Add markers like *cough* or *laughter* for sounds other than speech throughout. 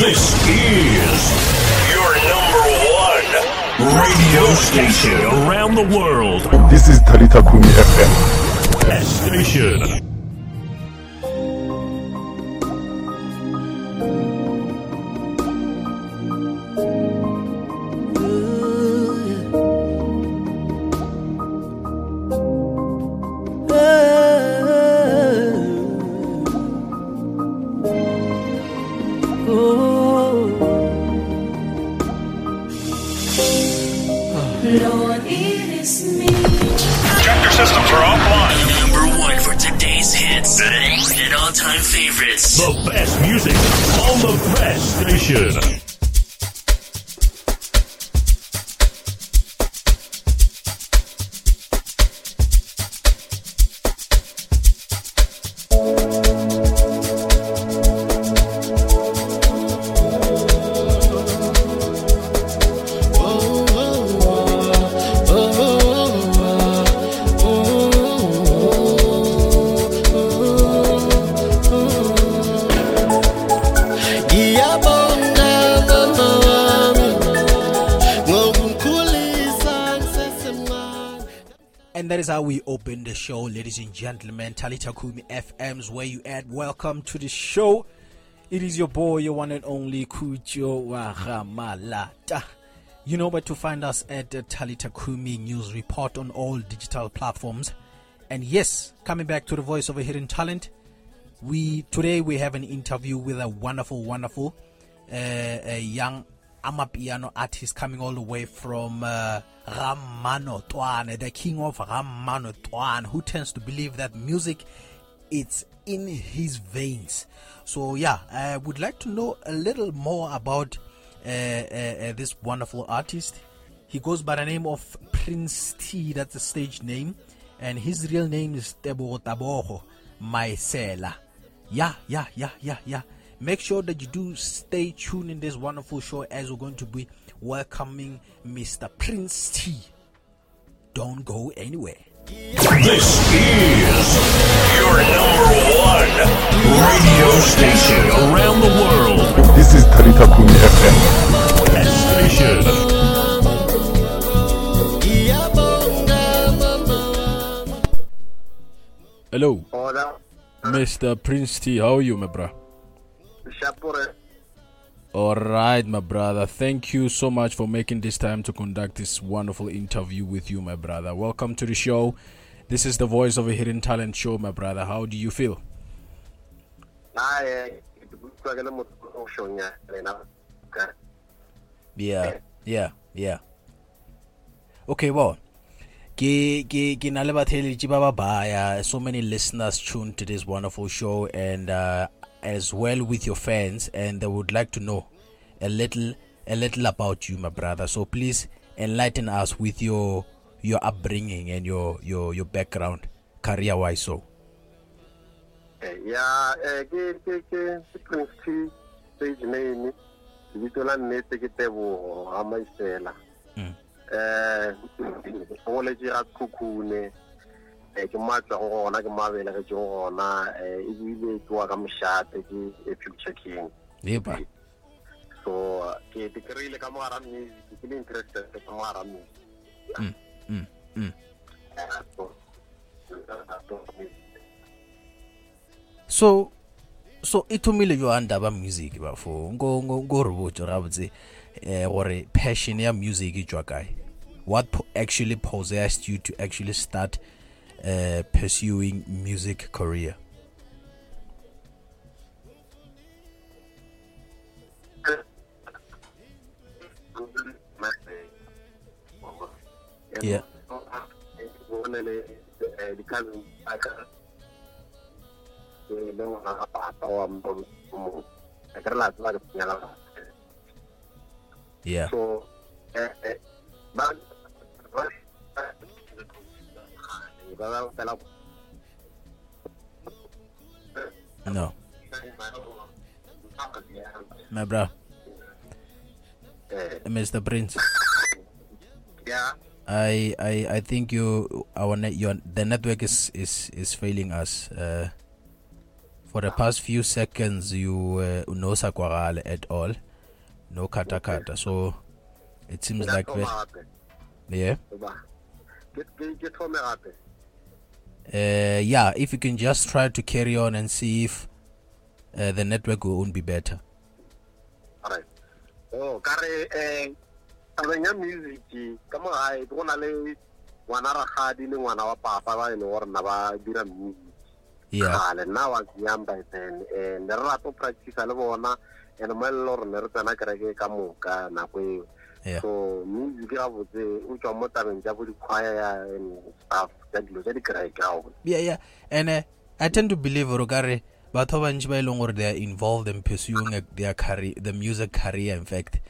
This is your number one radio station around the world. This is Talita Kumi FM. Station. Open the show, ladies and gentlemen. Talita Kumi FM's where you at. Welcome to the show. It is your boy, your one and only Kujo Waramalata. You know where to find us at the Talita Kumi News Report on all digital platforms. And yes, coming back to the voice of a hidden talent, we today we have an interview with a wonderful, wonderful uh, a young amapiano artist coming all the way from uh, Ramano Tuan, the king of Ramano Tuan, who tends to believe that music it's in his veins. So yeah, I would like to know a little more about uh, uh, uh, this wonderful artist. He goes by the name of Prince T. That's the stage name, and his real name is Tebo Taboho Maisela. Yeah, yeah, yeah, yeah, yeah. Make sure that you do stay tuned in this wonderful show as we're going to be welcoming Mr. Prince T. Don't go anywhere. This is your number one radio station around the world. This is Talita Kumi FM. Best station. ngiyabonga mama wami Hello, Hola, Mr. Prince T. How are you, my bro? Shapure. All right, my brother. Thank you so much for making this time to conduct this wonderful interview with you, my brother. Welcome to the show. This is the voice of a hidden talent show, my brother. How do you feel? Hayi, kuqakele umuntu oshonya lena. Yeah, yeah, yeah. Okay, well. Ke ke ke na le batheletši ba ba baya so many listeners tuned to this wonderful show and uh, as well with your fans and they would like to know a little a little about you my brother so please enlighten us with your your upbringing and your your your background career wise so eh, Ya, eh ke ke ke ke Prince stage name. Lebitso la nnete ke Tebogo Amaisela. Go le ga khukhune. Eh ke gona ke mabele ke go gona eh ke wa ka ke future king. So ke te kry-ile ka mogara music ke le interested ka mogara music. Mm, mm, mm. So, so e thomile jo anda ba music ba fo ngo ngo ngo re botse ra botse eh gore passion ya music e tswa kae what actually possessed you to actually start uh, pursuing music career Yeah. Bonele di no. My bro mr prince. Yeah. I i i think you our net your the network is is is failing us. Uh For the past few seconds, you uh, no sakwagale at all, no kata kata. So it seems like thoma yeah, uh, yeah. If you can just try to carry on and see if uh, the network won't be better. alright oh ka re um tabeng ya music ka mo gae go na le ngwana ragadi le ngwana wa papa ba e leng gore na ba dira music Yeah, kgale nna was young by then um ne re rata go practice le bona and mo le gore ne re tsena kereke ka moka nako eo yeah, so botse o tswa mo tabeng tsa bo dikhwaya and stuff tsa dilo tsa yeah, yeah. And uh, I tend to believe Rogare. batho ba bantši ba e leng gore they are involved in pursuing their career, the music career in fact.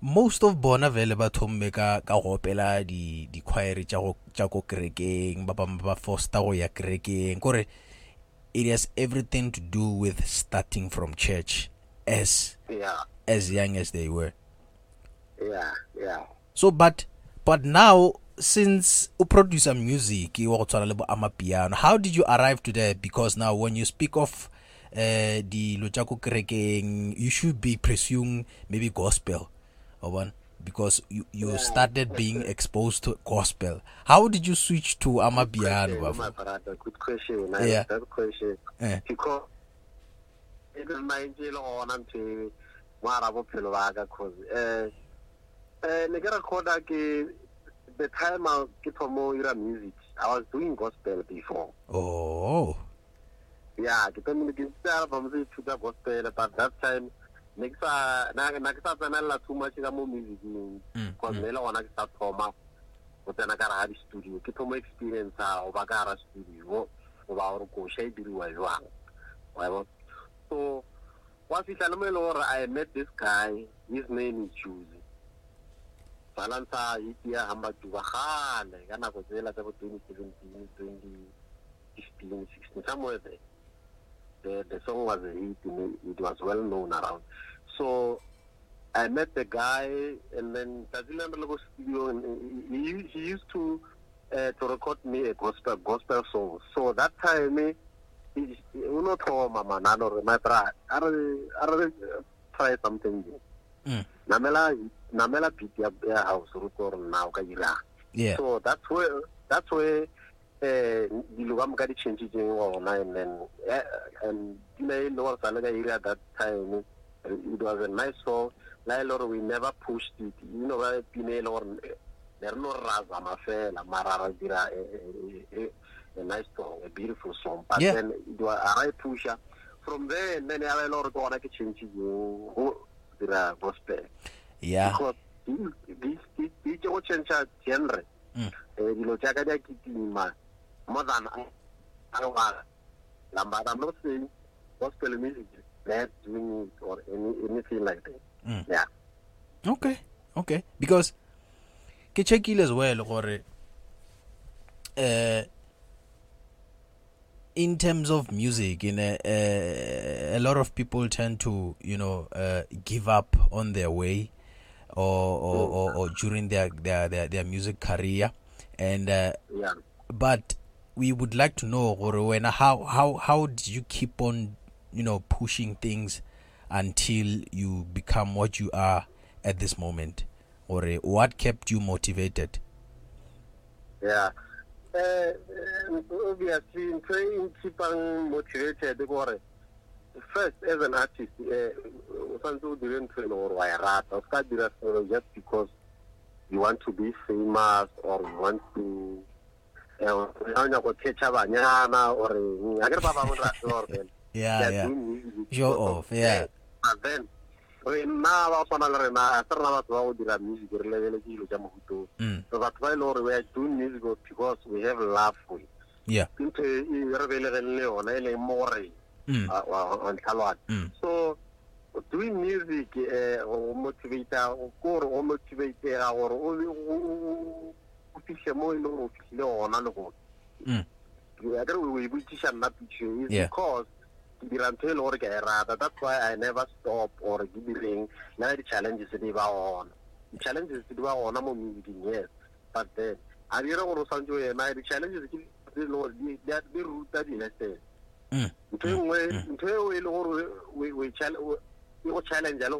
Most of bona vele ba thomme ka ka go opela di di choir tša go tša ko kerekeng ba ba foster go ya kerekeng. Kore it has everything to do with starting from church as yeah. as young as they were yeah yeah so but but now since o producer music wa go tshwana le bo amapiano how did you arrive to that because now when you speak of uh dilo tša kerekeng you should be pursuing maybe gospel or one because you you started being exposed to gospel how did you switch to amapiano Question, my brother. Good question. Yeah. That question. Eh. Because e le nna ntse e le gona ntho e ne ke recorda ke the time I- get ke thomo ira music i was doing gospel before. Oh. Yeah ke thomile ke ntse album tse ithuta gospel but that time ne ke sa na na ke sa tsenelela too much ka mo musicing. Mm, because ne e le gona ke sa thoma go tsena ka raga di-studio. Ke thomo experience a go ba ka gara studio goba gore koša e diriwa jwang. Wa bona? so wa fitlha le mo e le gore i met this guy his name is juicy balansa hiti ya hamba tuba gale ka nako tsela tsa bo 2017 2015 16 somewhere there the, the song was a hit it was well known around so I met the guy, and then Taziland Logo Studio, he, he used to uh, to record me a gospel gospel song. So that time, he, he, you know, to mama, nano, my brother, I I try something new. Mm. Namela, namela ya ya house, now ka ira. yeah. So that's where that's where uh, dilo ka moka di gona and then eh, and pina e le gore sa le ka at that time eh, it was a nice song la e le gore we never pushed it. You know ba pina e le gore eh, ne re no razama fela mara ra dira a, a, a, nice song a beautiful song. But Yeah. then it was a right pusher from there and then ya ba e le gore ke gona ke changitseng go dira gospel yeah. Because di- tse go change genre eh dilo tsa ka di a kitima more than was but I'm not saying gospel music bad doing it or any anything like that. Mm. yeah. Okay okay. Because ke checkile as well gore uh in terms of music in a, uh, a lot of people tend to you know uh, give up on their way or or, or, or during their, their their their music career. And uh, yeah. but we would like to know how how how did you keep on you know pushing things until you become what you are at this moment? Or what kept you motivated? Yeah. Uh, obviously ntho e motivated gore first as an artist eh, o tshwanetse o dire ntho e le gore wa e rata. O ska dira selo just because you want to be famous or you want to eh, o nyaka go catcha banyana or a ke re ba bangwe ra tseba gore *laughs* yeah they are yeah. Show off, yeah. but then nna ba tshwana le rena se rena batho ba go dira music re lebeletse dilo tsa mogutong mm, so batho ba e le gore we are doing music because we have love for it. Yeah. Ke ntho re belegeng le yona e leng mo goreng mm, wa ntlhalwana mm, so doing music eh go motivata ko gore go motivatega gore o be- o- o o fitlhe mo e leng gore o fitlhile gona le gone mm, ya kere o e boitiša nna picture is because ke dira ntho e le gore ke a e rata. That's why i never stop or ke direng. Le di-challenges di ba gona di-challenges di ba gona mo musicing yes. But then a dire gore o swantse o ema di-challenges ke tse e leng gore di- di a- di ruta di-lesson. Mm. Ntho e nngwe ntho eo e le gore o- o e chal- o- e go challenge le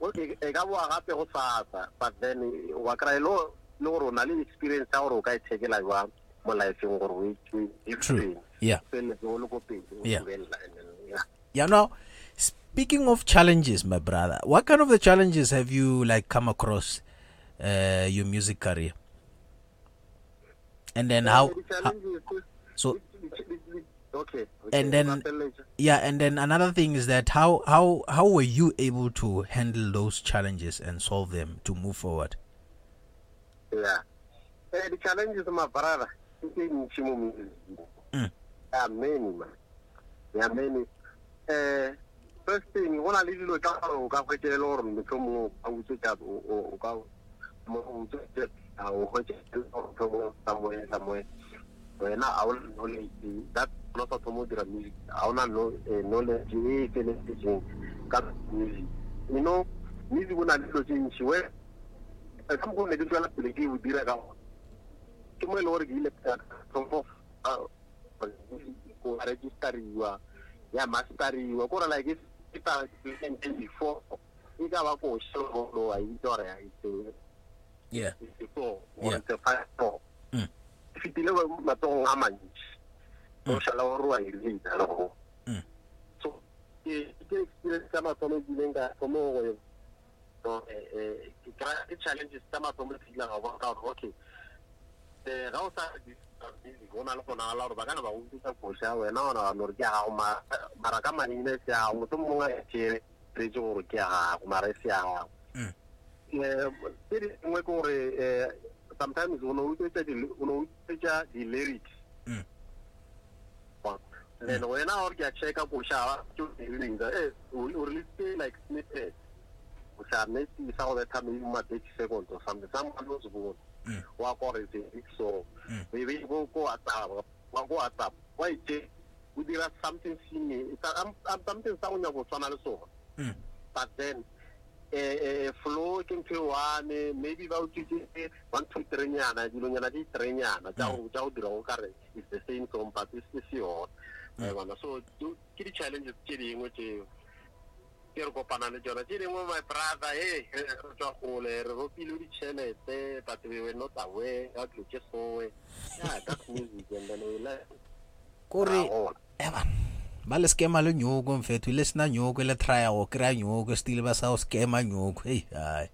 okay e ka boa gape go sasa but then wa kry le go- le gore o na le experience ya gore o ka ithekela jwang mo lifeng gore o e- o e- True. Yeah. feleletse o le ko pele Yeah. tswelela, and yeah. Yeah, now, speaking of challenges, my brother, what kind of the challenges have you like come across uh, your music career? And then how, how so okay And then- yeah, and then another thing is that how how how were you able to handle those challenges and solve them to move forward? Yeah. Eh, the challenges my brother, Mm. There are many, man. There are many. Eh, first thing, when I leave you, ka o ka hwetše le gore motho mongwe a utswetša o ka mo o utswetše a o hwetše le gore motho mongwe somewhere somewhere wena a o na knowledge that no sa thomo dira music a o na no- eh, knowledge e e feleletseng ka music you know music o na le dilo tše ntšhi we ka mokgwa ne ke tswela pele ke o dira ka gona ke mo e le gore ke ile ka tlhompho go registariwa ya masteriwa kore like e ta before. E ka ba ko shelo a itse gore ya itse Yeah. so Yeah. or the five four Mm. fitile matsogong a mantši o šala gore wa e leita le go Mm. so ke ke experience tsa mathomo e kileng ka thomo go no eh eh ke kry- ke challenges tsa mathomo e kileng ga bona gore okay eh ga o sa go na le gonagala gore ba kana ba utlwisa koša wena ona gano gore ke ya gago ma- mara ka manine se ya gago moto mongwe a etse retse gore ke ya gago mara e se ya gago Mm. eh tse dingwe ke gore eh sometimes o ne o utlwetsa di- o ne o utlwetsa di-lyrics Mm. Ke o dirilengsa eh o o releasitse like snippet o sa nnete sa go betha maybe ma thirty seconds or something someone one bona Mm. wa kore se so Mm. maybe go go WhatsApp wa go WhatsApp wa itse o dira something am- something sa go nyaka go tshwana le sona Mm. but then eh eh flow ke ntho e one maybe ba utlwitse one two three nyana dilonyana di three nyana tsa go dira go kare is the same song but it's it's Eh, so ke di challenges tse dingwe tseo ke re kopana le tsona tse dingwe my brother e re tswa gole re ropile ditšhelete but we were not aware ga dilo tse soe that's music and then we learn Kore evan ba le skema le nyoko mfethu le sina nyoko le try go kry-a nyoko still ba sa go skema nyoko hey hai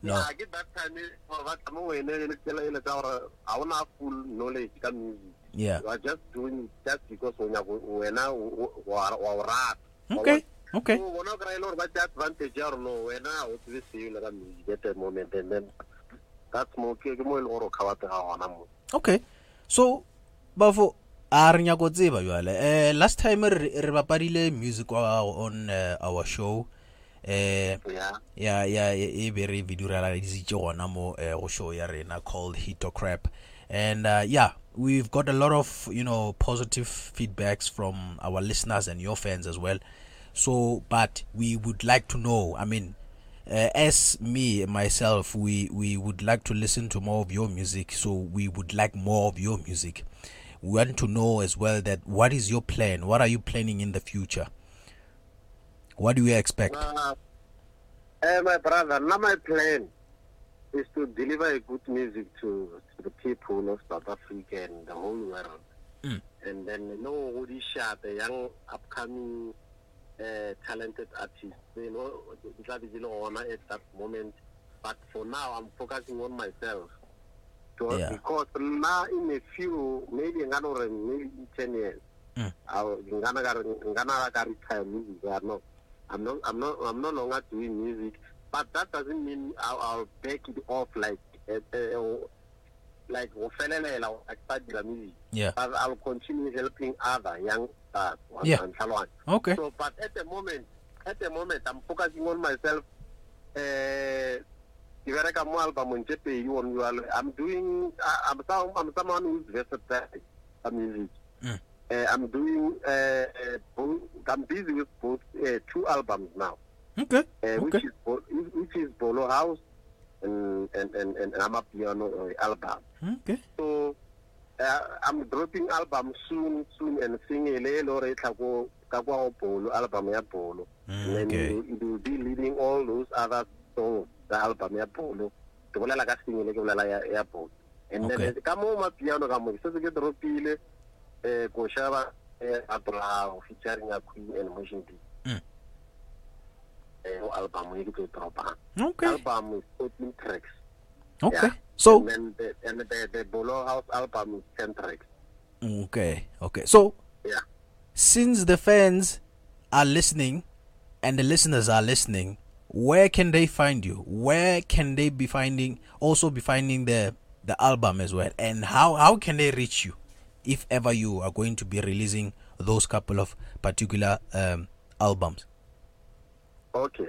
no ke that time e, ba tla mo wene e le tsela e tsa gore ga o na full knowledge ka music yeah you are just doing it just because nyako wena wa rata okay okay o bona o kry-e le gore ba tse advantage ya no wena o tsebe seo le ka music at the moment and then that's mo ke mo e le gore o kgabatega gona mo okay so bafo a re nyako tseba jale eh last time re re bapadile music wa on uh, our show eh ya ya e be re ra disitse gona mo eh, go show ya rena called hit or crap and uh, yeah we've got a lot of you know positive feedbacks from our listeners and your fans as well. So but we would like to know i mean uh, as me myself we we would like to listen to more of your music. So we would like more of your music. We want to know as well that what is your plan? What are you planning in the future? What do you expect? Uh, eh, my brother, now my plan is to deliver a good music to, to the people of South Africa and the whole world. Mm. And then, you know, this the young upcoming uh, talented artists, you know, that is you know, honor at that moment. But for now, I'm focusing on myself. So, Yeah. Because now, in a few, maybe I'm gonna maybe 10 years, Mm. I'll, I'm gonna, retire music. Know. I'm not I'm not I'm no longer doing music, but that doesn't mean I'll, I'll back it off like uh, uh, like start the music. yeah But I'll continue helping other young stars. and- Yeah. and so on. okay So, but at the moment, at the moment, I'm focusing on myself. Uh, ke bereka mo albumong tse pedi on jwale. I'm doing I'm some, I'm someone who's versatile music. Mm. Uh, I'm doing uh, uh, both, I'm busy with both uh, two albums now. Okay uh, which okay is which is Bolo House and and and, and Piano uh, album. okay So uh, I'm dropping album soon, soon, and single le lo re tla ko ka kwa bolo album ya bolo. And then okay. it, will- it will be leading all those other songs the album ya bolo. Ke bolela ka single ke bolela ya ya bolo. And then ka mo ma piano ka mo se se ke dropile eh ko shaba eh Abrao featuring a Queen and Motion. Album e tlo dropa. Okay. Album is 14 tracks. Okay. Yeah. So and then the, and the, the Bolo House album is 10 tracks. okay. Okay. So Yeah. since the fans are listening and the listeners are listening, where can they find you? Where can they be finding also be finding the the album as well? And how how can they reach you if ever you are going to be releasing those couple of particular um, albums? Okay.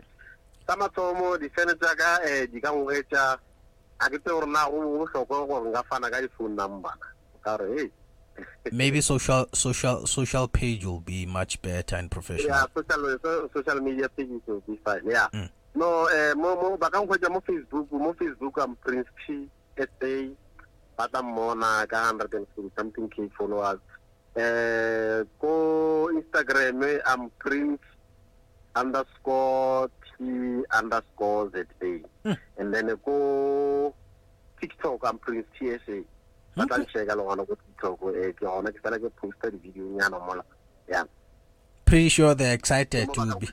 Sa mathomo di-fans tsa ka um di ka ngwetsa a ke tse gore na go botlhokwa gore nka fana ka di-phone number ka re hey. *laughs* Maybe social social social page will be much better and yeah social so- social media page will be fine yeah. Mm. no eh mo mo ba ka ngwetsa mo facebook mo facebook am prince p sa ba ta mona ka 140 something k followers. Eh ko instagram am prince underscore t underscore za and then go tiktok am prince tsa ba tla ncheka le gona ko tiktok eh ke gona ke fela ke posta di-video nyana mola yeah Pretty sure they're excited to be.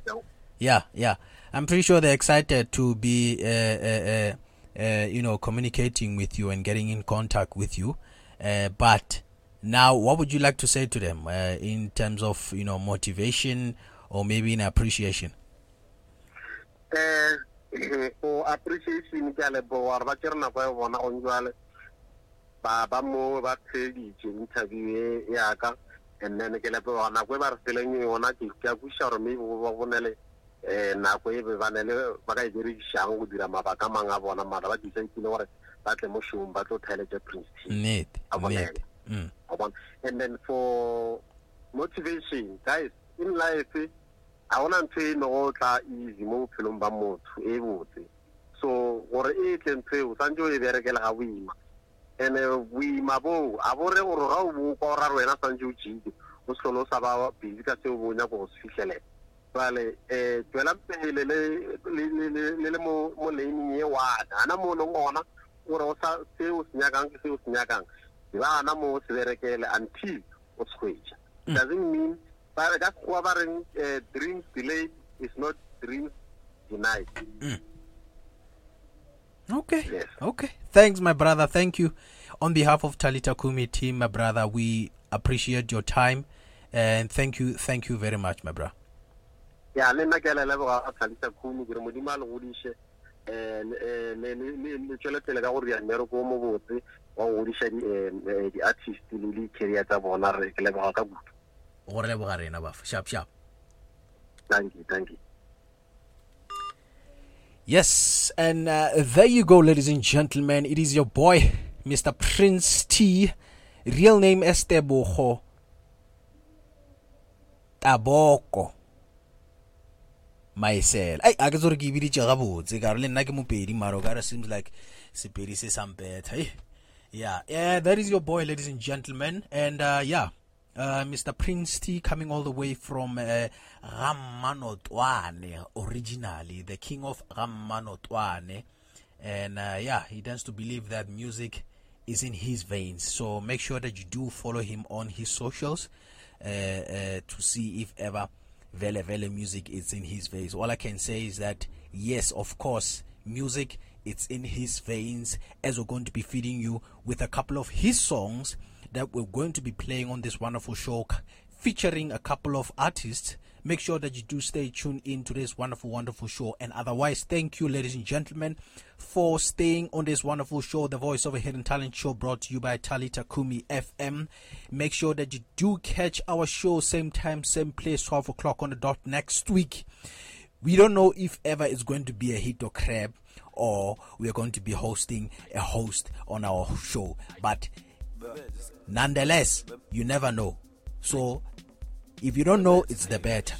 Yeah, yeah. I'm pretty sure they're excited to be, uh, uh, uh, uh, you know, communicating with you and getting in contact with you. Uh, but now, what would you like to say to them uh, in terms of, you know, motivation or maybe in appreciation? eh *clears throat* o appreciation ke a leboga gore ba kere nako ya bona gong jale ba ba mo ba tsheditše interview e yaka and then ke leboga nako e ba re feleng yona ke a kweša gore maybe ba gone le um nako e be ba ne le ba ka e berekišang go dira mabaka a mangwe a bona mara ba gore ba tle mo ba tlo thaeletša prince T. Need, a bonele. need. Mm. And then for motivation, guys, in life, I want to say no tla easy mo bophelong ba motho e botse. So gore e tle ntho eo santse o e berekela ga boima. And boima bo a bo re gore ga o bo kwa ora wena santse o jile o se tlhole o sa ba busy ka seo bo nyaka go se fitlhelela. Jale eh tswela pele le le mo laning e one. Ana mo leng gona gore o sa se nyakang ke se nyakang. mo se berekele until o se hwetša doesn't mean ba re ka sekgowa ba reng eh, dreams delayed is not dreams denied Okay. Yes. Okay. Thanks, my brother. Thank you. On behalf of Talita Kumi team, my brother, we appreciate your time and thank you. Thank you very much, my brother. ya le nna ke a le leboga a tlhalisa khumi kere modimo a le godiše le tswele pele ka gore ya mmereko o mo botse wa go godiša di- eh, eh, di-artist le di-career tsa bona re ke leboga ka kudu Gore leboga rena, bafo. Sharp, sharp. thank you thank you Yes, and uh, there you go, ladies and gentlemen. It is your boy, Mr. Prince T. Real name Esteboho Taboko. Myself. Ay, a ke tsore ke e biditše gabotse ka re le nna ke mopedi maro ka re seems like sepedi se sampeta hey. yeah yeah that is your boy ladies and gentlemen and uh, yeah uh, Mr. Prince T coming all the way from uh, originally the king of Ramanotwane and uh, yeah he tends to believe that music is in his veins so make sure that you do follow him on his socials uh, uh, to see if ever Vele Vele music is in his veins. All I can say is that yes, of course, music it's in his veins as we're going to be feeding you with a couple of his songs that we're going to be playing on this wonderful show featuring a couple of artists. Make sure that you do stay tuned in to this wonderful, wonderful show. And otherwise, thank you, ladies and gentlemen, for staying on this wonderful show, the Voice of a Hidden Talent show brought to you by Talita Kumi FM. Make sure that you do catch our show same time, same place, 12 o'clock on the dot next week. We don't know if ever it's going to be a hit or crap or we are going to be hosting a host on our show. But Nonetheless, you never know. So, if you don't know, it's the better.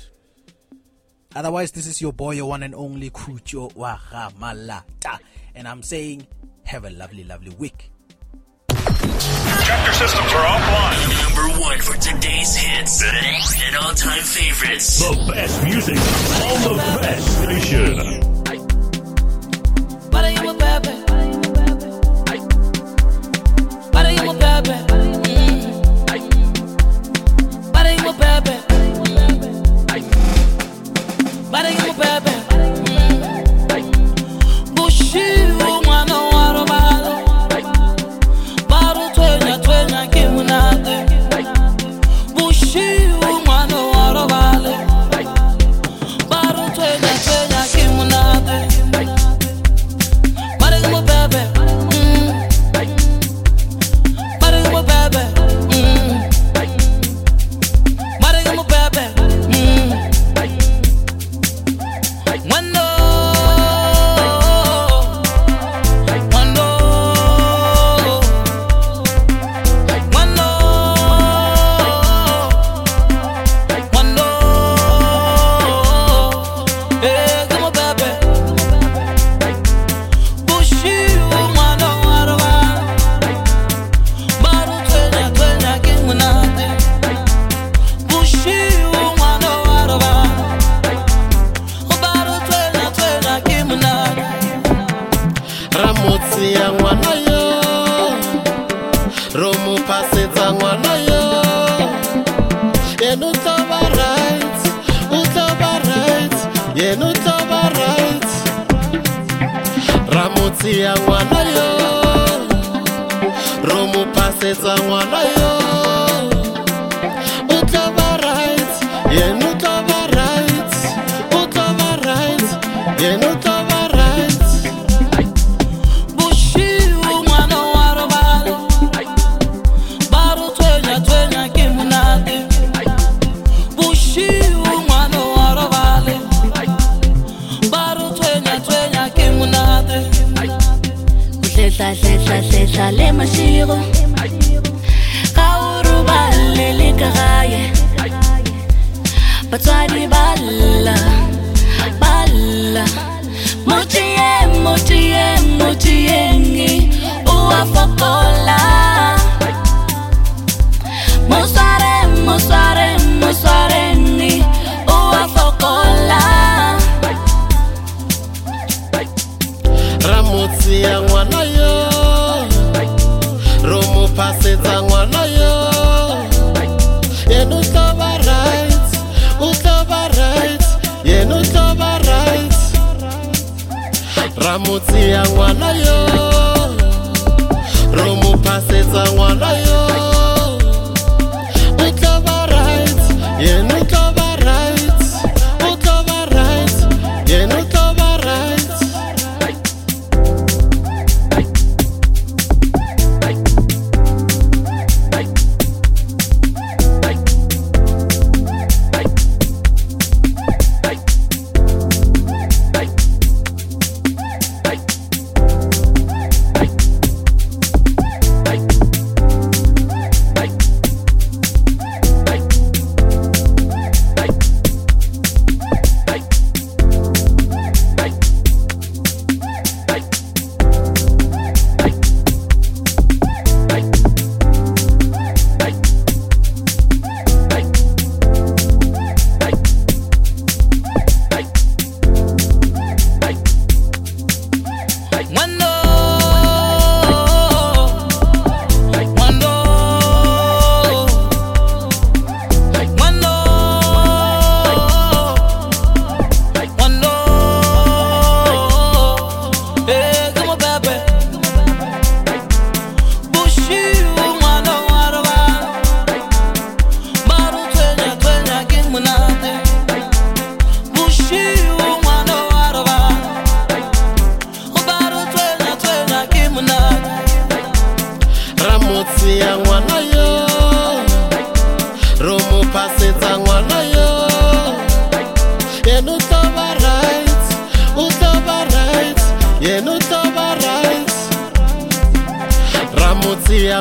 Otherwise, this is your boy, your one and only Kucho Wahamalata. And I'm saying, have a lovely, lovely week. Systems are offline. Number one for today's hits and all time favorites. The best music on the best station. love. motsia ngwana yo. Ro mo phasetsa ngwana yo. O tla ba right yena right. Right mo ti àwọn aláyọ̀. pasetsa ngwana yo. Yen u to va right u to va right yen u to va right. Ramutsi ya